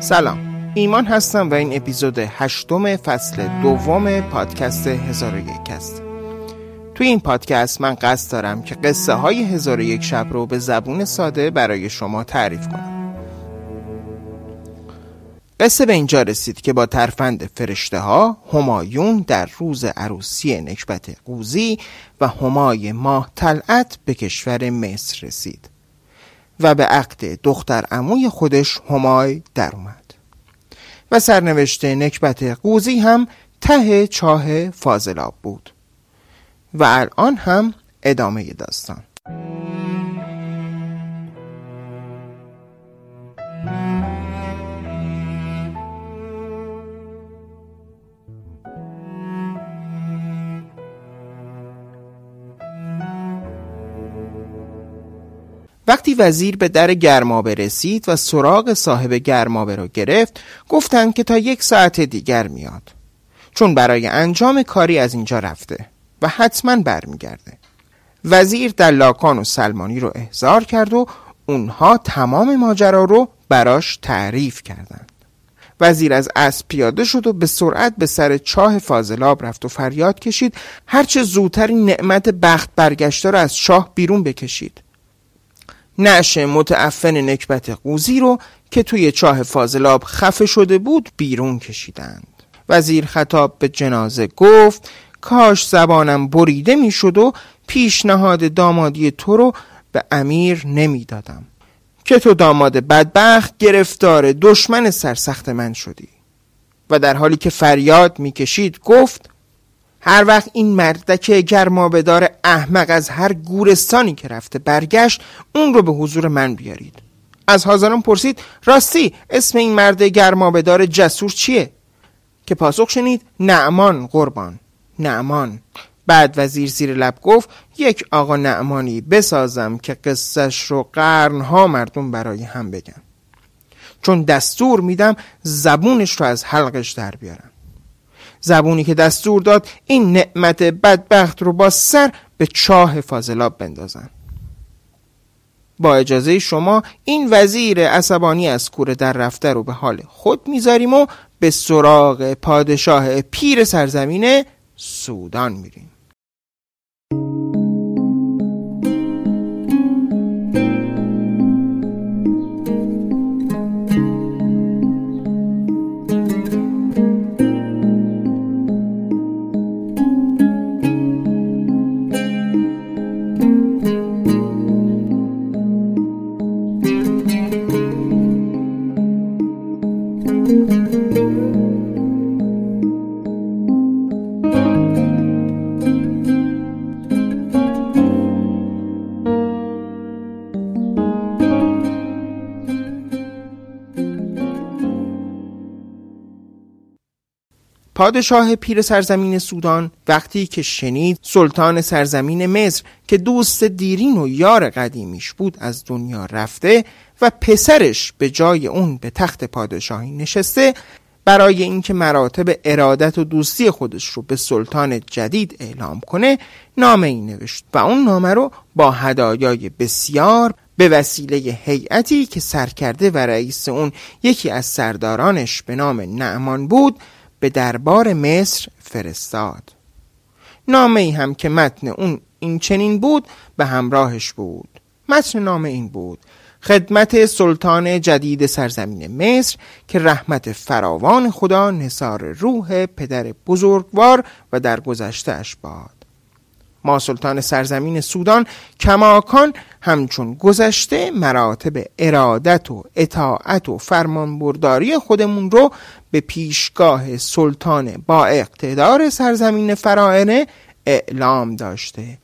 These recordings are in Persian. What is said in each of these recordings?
سلام. ایمان هستم و این اپیزود هشتم فصل دوم پادکست هزار و یک است توی این پادکست من قصد دارم که قصه های هزار و یک شب رو به زبون ساده برای شما تعریف کنم. قصه به اینجا رسید که با ترفند فرشته ها همایون در روز عروسی نکبت قوزی و همای ماه طلعت به کشور مصر رسید. و به عقد دختر عموی خودش همای در اومد. و سرنوشت نکبت قوزی هم ته چاه فاضلاب بود. و الان هم ادامه داستان. وقتی وزیر به در گرمابه رسید و سراغ صاحب گرمابه را گرفت گفتند که تا یک ساعت دیگر میاد. چون برای انجام کاری از اینجا رفته و حتما برمیگرده. وزیر دلاکان و سلمانی رو احضار کرد و اونها تمام ماجرا رو براش تعریف کردند. وزیر از اسب پیاده شد و به سرعت به سر چاه فاضلاب رفت و فریاد کشید. هرچه زودتر این نعمت بخت برگشته را از شاه بیرون بکشید. نعش متعفن نکبت قوزی رو که توی چاه فاضلاب خفه شده بود بیرون کشیدند. وزیر خطاب به جنازه گفت کاش زبانم بریده می‌شد و پیشنهاد دامادی تو رو به امیر نمی‌دادم. که تو داماد بدبخت گرفتار دشمن سرسخت من شدی. و در حالی که فریاد می‌کشید گفت هر وقت این مردک گرمابدار احمق از هر گورستانی که رفته برگشت اون رو به حضور من بیارید. از حاضران پرسید راستی اسم این مرد گرمابدار جسور چیه؟ که پاسخ شنید نعمان قربان. نعمان. بعد وزیر زیر لب گفت یک آقا نعمانی بسازم که قصهش رو قرنها مردم برای هم بگن. چون دستور میدم زبونش رو از حلقش در بیارم. زبونی که دستور داد این نعمت بدبخت رو با سر به چاه فاضلاب بندازن. با اجازه شما این وزیر عصبانی از کوره در رفته رو به حال خود می‌ذاریم و به سراغ پادشاه پیر سرزمین سودان میریم. پادشاه پیر سرزمین سودان وقتی که شنید سلطان سرزمین مصر که دوست دیرین و یار قدیمیش بود از دنیا رفته و پسرش به جای اون به تخت پادشاهی نشسته برای اینکه مراتب ارادت و دوستی خودش رو به سلطان جدید اعلام کنه نامه ای نوشت و اون نامه رو با هدایای بسیار به وسیله هیئتی که سرکرده و رئیس اون یکی از سردارانش به نام نعمان بود به دربار مصر فرستاد. نامه ای هم که متن اون این چنین بود به همراهش بود. متن نامه این بود. خدمت سلطان جدید سرزمین مصر که رحمت فراوان خدا نصار روح پدر بزرگوار و در گذشتهش باد. ما سلطان سرزمین سودان کماکان همچون گذشته مراتب ارادت و اطاعت و فرمانبرداری خودمون رو به پیشگاه سلطان با اقتدار سرزمین فرائنه اعلام داشته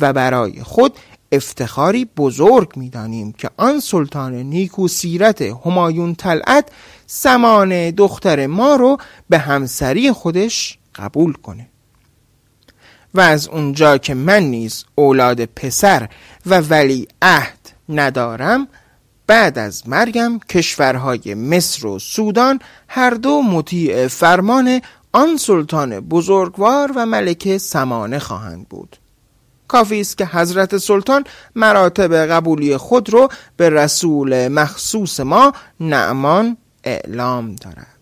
و برای خود افتخاری بزرگ می‌دانیم که آن سلطان نیکو سیرت همایون طلعت سمان دختر ما رو به همسری خودش قبول کنه. و از اونجا که من نیز اولاد پسر و ولی عهد ندارم بعد از مرگم کشورهای مصر و سودان هر دو مطیع فرمان آن سلطان بزرگوار و ملکه سمانه خواهند بود. کافی است که حضرت سلطان مراتب قبولی خود رو به رسول مخصوص ما نعمان اعلام دارد.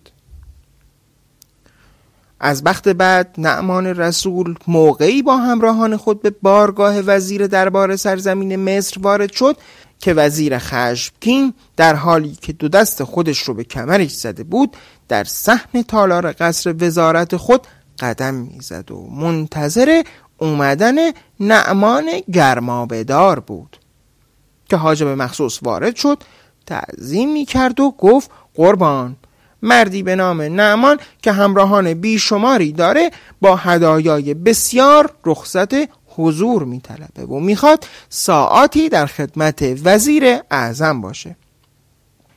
از بخت بعد نعمان رسول موقعی با همراهان خود به بارگاه وزیر دربار سرزمین مصر وارد شد که وزیر خشمگین در حالی که دو دست خودش رو به کمرش زده بود در صحن تالار قصر وزارت خود قدم می‌زد و منتظر اومدن نعمان گرمابدار بود که حاجب مخصوص وارد شد تعظیم می کرد و گفت قربان مردی به نام نعمان که همراهان بیشماری داره با هدایای بسیار رخصت حضور میطلبه و می‌خواد ساعاتی در خدمت وزیر اعظم باشه.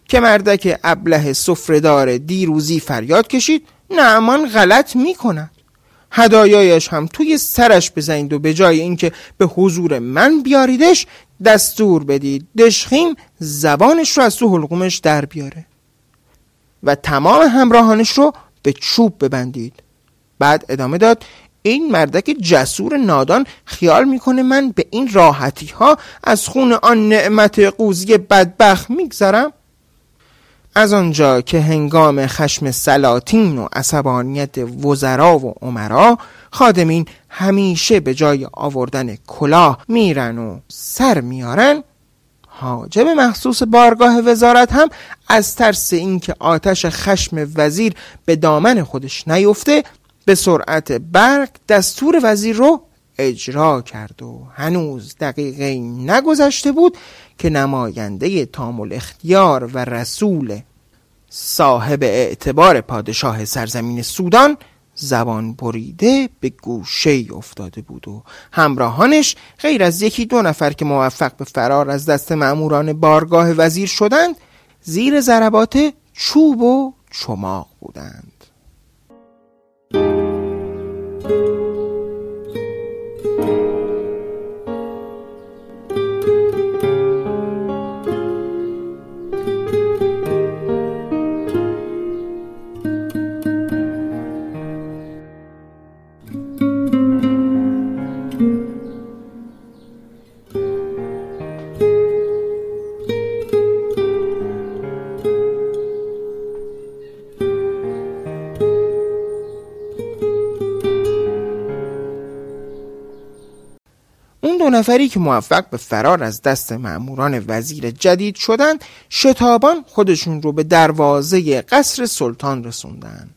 که مردک ابله سفرهدار دیروزی فریاد کشید نعمان غلط می‌کند. هدایایش هم توی سرش بزنید و به جای اینکه به حضور من بیاریدش دستور بدید دشخیم زبانش رو از تو حلقومش در بیاره. و تمام همراهانش رو به چوب ببندید. بعد ادامه داد این مردک جسور نادان خیال می‌کنه من به این راحتی ها از خون آن نعمت قوزی بدبخت میگذرم. از آنجا که هنگام خشم سلاطین و عصبانیت وزرا و عمرا خادمین همیشه به جای آوردن کلاه میرن و سر میارن حاجب مخصوص بارگاه وزارت هم از ترس اینکه آتش خشم وزیر به دامن خودش نیفته به سرعت برق دستور وزیر رو اجرا کرد و هنوز دقیقه نگذشته بود که نماینده تامل اختیار و رسول صاحب اعتبار پادشاه سرزمین سودان زبان بریده به گوشه افتاده بود و همراهانش غیر از یکی دو نفر که موفق به فرار از دست معموران بارگاه وزیر شدند زیر ضربات چوب و چماق بودند. دو نفری که موفق به فرار از دست مأموران وزیر جدید شدند شتابان خودشون رو به دروازه قصر سلطان رسوندن.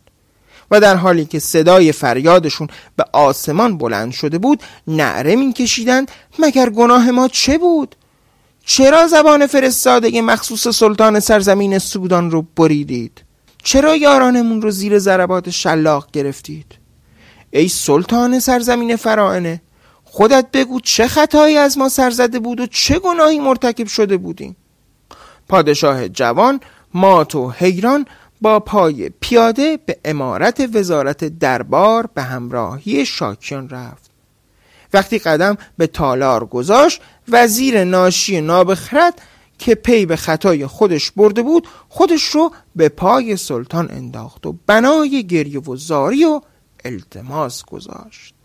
و در حالی که صدای فریادشون به آسمان بلند شده بود نعره میکشیدند مگر گناه ما چه بود؟ چرا زبان فرستاده مخصوص سلطان سرزمین سودان رو بریدید؟ چرا یارانمون رو زیر ضربات شلاق گرفتید؟ ای سلطان سرزمین فرائنه خودت بگو چه خطایی از ما سرزده بود و چه گناهی مرتکب شده بودیم. پادشاه جوان مات و حیران با پای پیاده به امارت وزارت دربار به همراهی شاکیان رفت. وقتی قدم به تالار گذاشت وزیر ناشی نابخرد که پی به خطای خودش برده بود خودش رو به پای سلطان انداخت و بنای گریه و زاری و التماس گذاشت.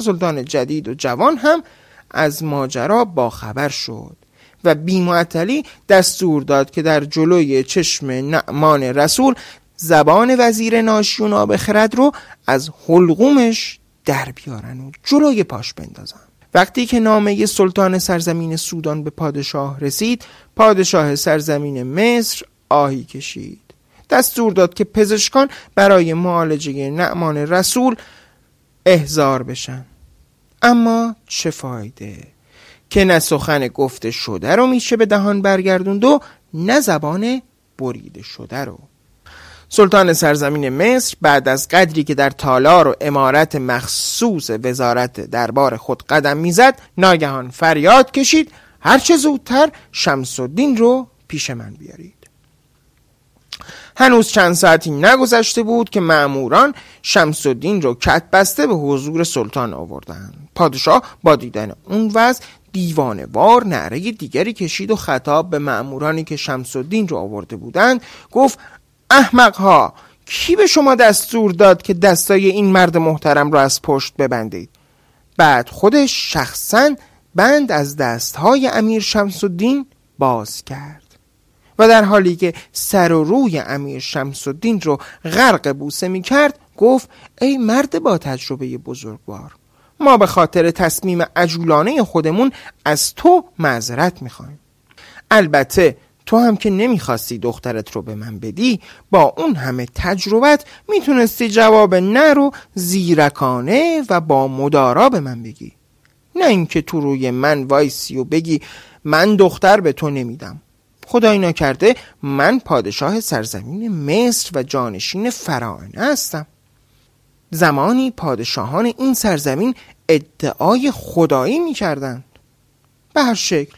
سلطان جدید و جوان هم از ماجرا باخبر شد و بیمعطلی دستور داد که در جلوی چشم نعمان رسول زبان وزیر ناشی و نابخرد رو از حلقومش در بیارن و جلوی پاش بندازن. وقتی که نامه سلطان سرزمین سودان به پادشاه رسید پادشاه سرزمین مصر آهی کشید. دستور داد که پزشکان برای معالجه نعمان رسول احزار بشن. اما چه فایده؟ که نه سخن گفته شده رو میشه به دهان برگردوند و نه زبان بریده شده رو. سلطان سرزمین مصر بعد از قدری که در تالار و امارت مخصوص وزارت دربار خود قدم می‌زد ناگهان فریاد کشید هرچه زودتر شمس الدین رو پیش من بیارید. هنوز چند ساعتی نگذشته بود که معموران شمس الدین رو کت بسته به حضور سلطان آوردند. پادشاه با دیدن اون وضع دیوانه وار نعره دیگری کشید و خطاب به معمورانی که شمس الدین رو آورده بودند گفت احمق ها کی به شما دستور داد که دستای این مرد محترم را از پشت ببندید؟ بعد خودش شخصا بند از دستهای امیر شمس الدین باز کرد. و در حالی که سر و روی امیر شمس الدین رو غرق بوسه می کرد گفت ای مرد با تجربه بزرگوار ما به خاطر تصمیم عجولانه خودمون از تو معذرت می‌خوایم البته تو هم که نمی‌خواستی دخترت رو به من بدی با اون همه تجربت می‌تونستی جواب نه رو زیرکانه و با مدارا به من بگی. نه اینکه تو روی من وایسی و بگی من دختر به تو نمیدم. خدای نکرده من پادشاه سرزمین مصر و جانشین فراعنه هستم. زمانی پادشاهان این سرزمین ادعای خدایی می‌کردند. به هر شکل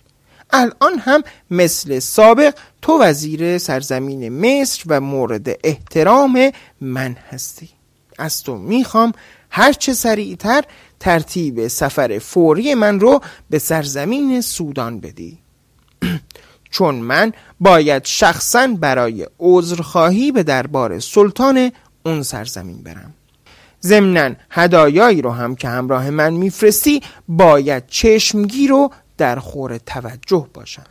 الان هم مثل سابق تو وزیر سرزمین مصر و مورد احترام من هستی. از تو می‌خوام هرچه سریعتر ترتیب سفر فوری من رو به سرزمین سودان بدی. چون من باید شخصا برای عذرخواهی به دربار سلطان اون سرزمین برم. ضمنا هدایایی رو هم که همراه من میفرستی باید چشمگیر و در خور توجه باشم.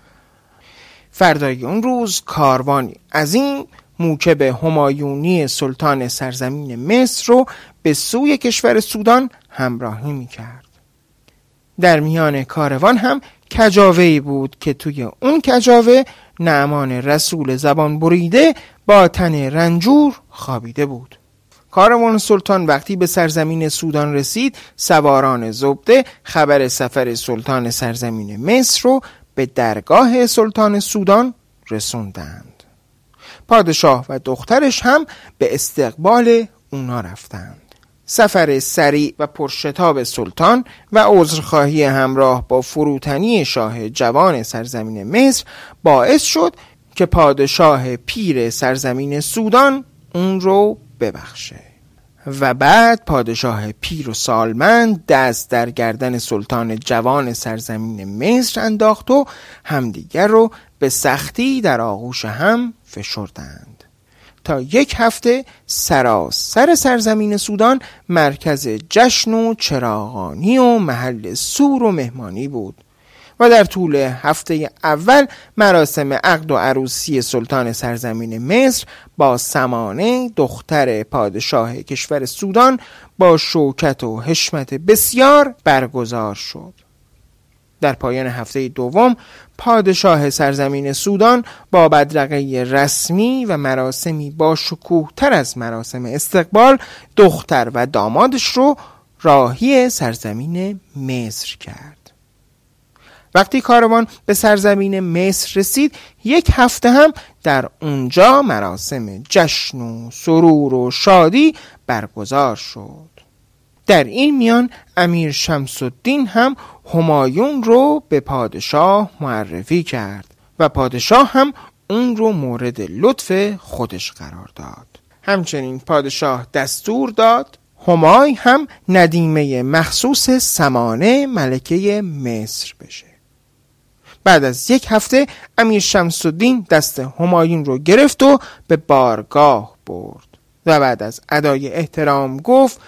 فردای اون روز کاروانی. از این موکب همایونی سلطان سرزمین مصر رو به سوی کشور سودان همراهی می کرد. در میان کاروان هم کجاوه بود که توی اون کجاوه نعمان رسول زبان بریده با تن رنجور خوابیده بود. کاروان سلطان وقتی به سرزمین سودان رسید سواران زبده خبر سفر سلطان سرزمین مصر رو به درگاه سلطان سودان رسوندند پادشاه و دخترش هم به استقبال اونا رفتند سفر سریع و پرشتاب سلطان و عذرخواهی همراه با فروتنی شاه جوان سرزمین مصر باعث شد که پادشاه پیر سرزمین سودان اون رو ببخشه. و بعد پادشاه پیر و سالمند دست در گردن سلطان جوان سرزمین مصر انداخت و همدیگر رو به سختی در آغوش هم فشردند. تا یک هفته سراسر سرزمین سودان مرکز جشن و چراغانی و محل سور و مهمانی بود و در طول هفته اول مراسم عقد و عروسی سلطان سرزمین مصر با سمانه دختر پادشاه کشور سودان با شوکت و حشمت بسیار برگزار شد. در پایان هفته دوم پادشاه سرزمین سودان با بدرقه رسمی و مراسمی با شکوه تر از مراسم استقبال دختر و دامادش رو راهی سرزمین مصر کرد. وقتی کاروان به سرزمین مصر رسید یک هفته هم در اونجا مراسم جشن و سرور و شادی برگزار شد. در این میان امیر شمس الدین هم همایون رو به پادشاه معرفی کرد و پادشاه هم اون رو مورد لطف خودش قرار داد. همچنین پادشاه دستور داد همای هم ندیمه مخصوص سمانه ملکه مصر بشه. بعد از یک هفته امیر شمس الدین دست همایون رو گرفت و به بارگاه برد و بعد از ادای احترام گفت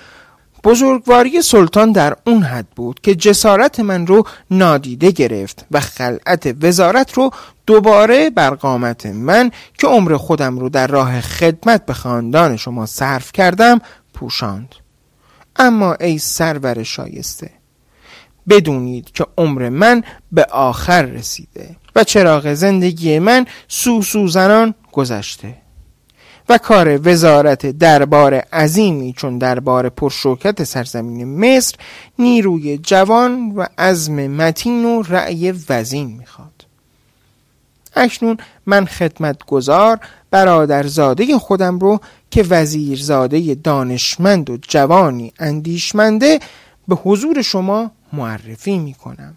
بزرگواری سلطان در اون حد بود که جسارت من رو نادیده گرفت و خلعت وزارت رو دوباره بر قامت من که عمر خودم رو در راه خدمت به خاندان شما صرف کردم پوشاند. اما ای سرور شایسته بدونید که عمر من به آخر رسیده و چراغ زندگی من سوسو زنان گذشته. و کار وزارت دربار عظیمی چون دربار پرشوکت سرزمین مصر نیروی جوان و عزم متین و رأی وزین می‌خواد. اکنون من خدمت گذار برادرزاده خودم رو که وزیرزاده دانشمند و جوانی اندیشمنده به حضور شما معرفی می کنم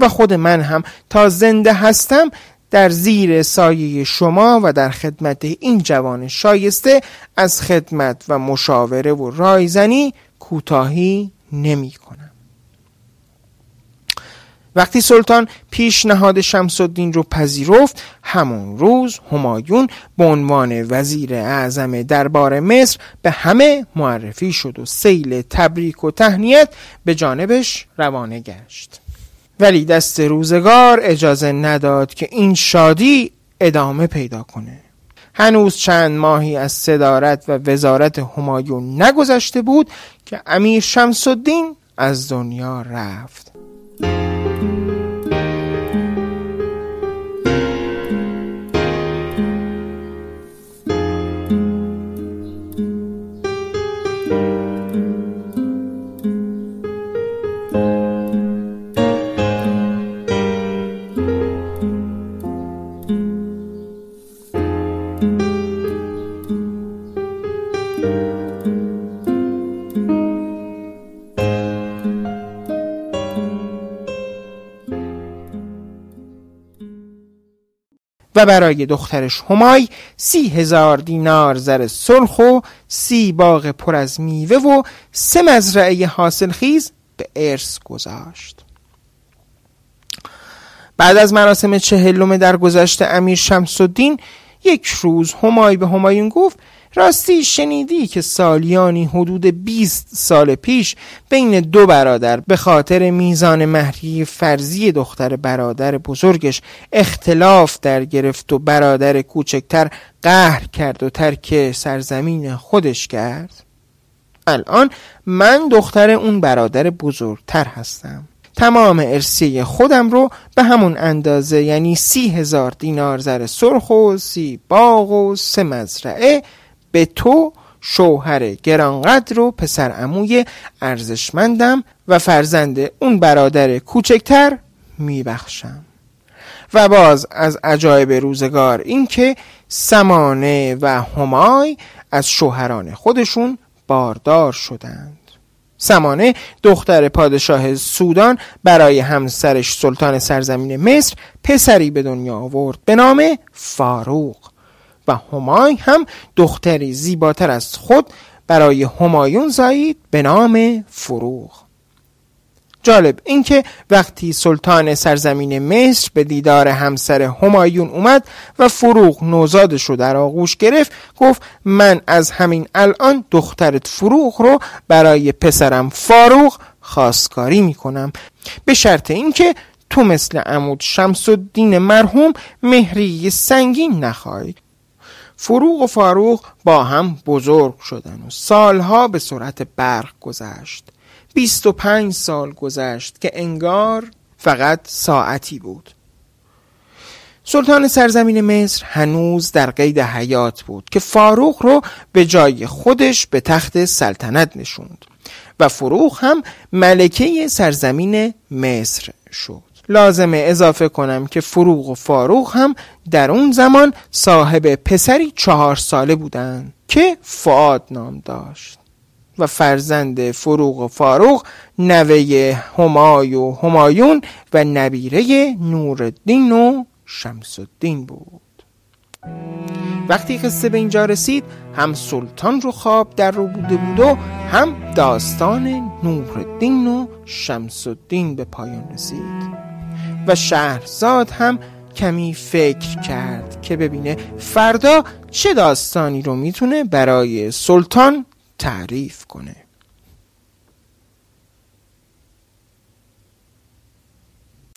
و خود من هم تا زنده هستم در زیر سایه شما و در خدمت این جوان شایسته از خدمت و مشاوره و رایزنی کوتاهی نمی کنم. وقتی سلطان پیشنهاد شمس الدین رو پذیرفت همون روز همایون به عنوان وزیر اعظم دربار مصر به همه معرفی شد و سیل تبریک و تهنیت به جانبش روانه گشت. ولی دست روزگار اجازه نداد که این شادی ادامه پیدا کنه. هنوز چند ماهی از صدارت و وزارت همایون نگذشته بود که امیر شمس از دنیا رفت. و برای دخترش همای سی هزار دینار زر سرخ و سی باغ پر از میوه و سه مزرعه حاصل خیز به ارث گذاشت. بعد از مراسم چهلم در گذشت امیر شمس الدین یک روز همای به همایون گفت راستی شنیدی که سالیانی حدود 20 سال پیش بین دو برادر به خاطر میزان مهری فرضی دختر برادر بزرگش اختلاف در گرفت و برادر کوچکتر قهر کرد و ترک سرزمین خودش کرد؟ الان من دختر اون برادر بزرگتر هستم. تمام ارسی خودم رو به همون اندازه یعنی سی هزار دینار زر سرخ و سی باغ و سه مزرعه به تو شوهر گرانقدر و پسر عموی ارزشمندم و فرزند اون برادر کوچکتر میبخشم. و باز از عجایب روزگار اینکه سمانه و همای از شوهران خودشون باردار شدند. سمانه دختر پادشاه سودان برای همسرش سلطان سرزمین مصر پسری به دنیا آورد به نام فاروق. و همای هم دختری زیباتر از خود برای همایون زایید به نام فروغ. جالب اینکه وقتی سلطان سرزمین مصر به دیدار همسر همایون اومد و فروغ نوزادش رو در آغوش گرفت گفت من از همین الان دخترت فروغ رو برای پسرم فاروق خواستگاری می‌کنم. به شرط اینکه تو مثل عمود شمس الدین مرحوم مهری سنگین نخواهی. فروغ و فاروق با هم بزرگ شدن و سالها به سرعت برق گذشت. 25 سال گذشت که انگار فقط ساعتی بود. سلطان سرزمین مصر هنوز در قید حیات بود که فاروق رو به جای خودش به تخت سلطنت نشوند و فروغ هم ملکه سرزمین مصر شد. لازمه اضافه کنم که فروغ و فاروق هم در اون زمان صاحب پسری چهار ساله بودند که فعاد نام داشت و فرزند فروغ و فاروق نوه همای و همایون و نبیره نورالدین و شمس الدین بود. وقتی قصه به اینجا رسید هم سلطان رو خواب در رو بوده بود و هم داستان نورالدین و شمس الدین به پایان رسید. و شهرزاد هم کمی فکر کرد که ببینه فردا چه داستانی رو می‌تونه برای سلطان تعریف کنه.